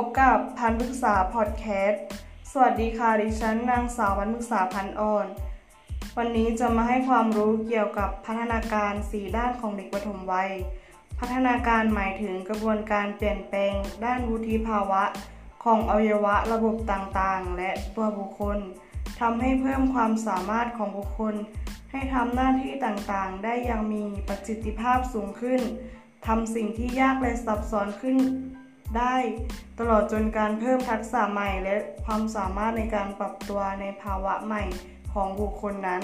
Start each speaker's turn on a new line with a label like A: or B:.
A: บกับพันปรึกษาพอดแคสต์ สวัสดีค่ะ ดิฉันนางสาวพันปรึกษาพันอ่อน วันนี้จะมาให้ความรู้เกี่ยวกับพัฒนาการ 4 ด้านของเด็กปฐมวัย พัฒนาการหมายถึงกระบวนการเปลี่ยนแปลง ด้านวุฒิภาวะ ของอวัยวะระบบต่างๆ และตัวบุคคลทำให้เพิ่มความสามารถของบุคคล ให้ทำหน้าที่ต่างๆ ได้อย่างมีประสิทธิภาพสูงขึ้นทำสิ่งที่ยากและซับซ้อนขึ้น ได้ตลอดจนการเพิ่มทักษะใหม่ และความสามารถในการปรับตัวในภาวะใหม่ของบุคคลนั้น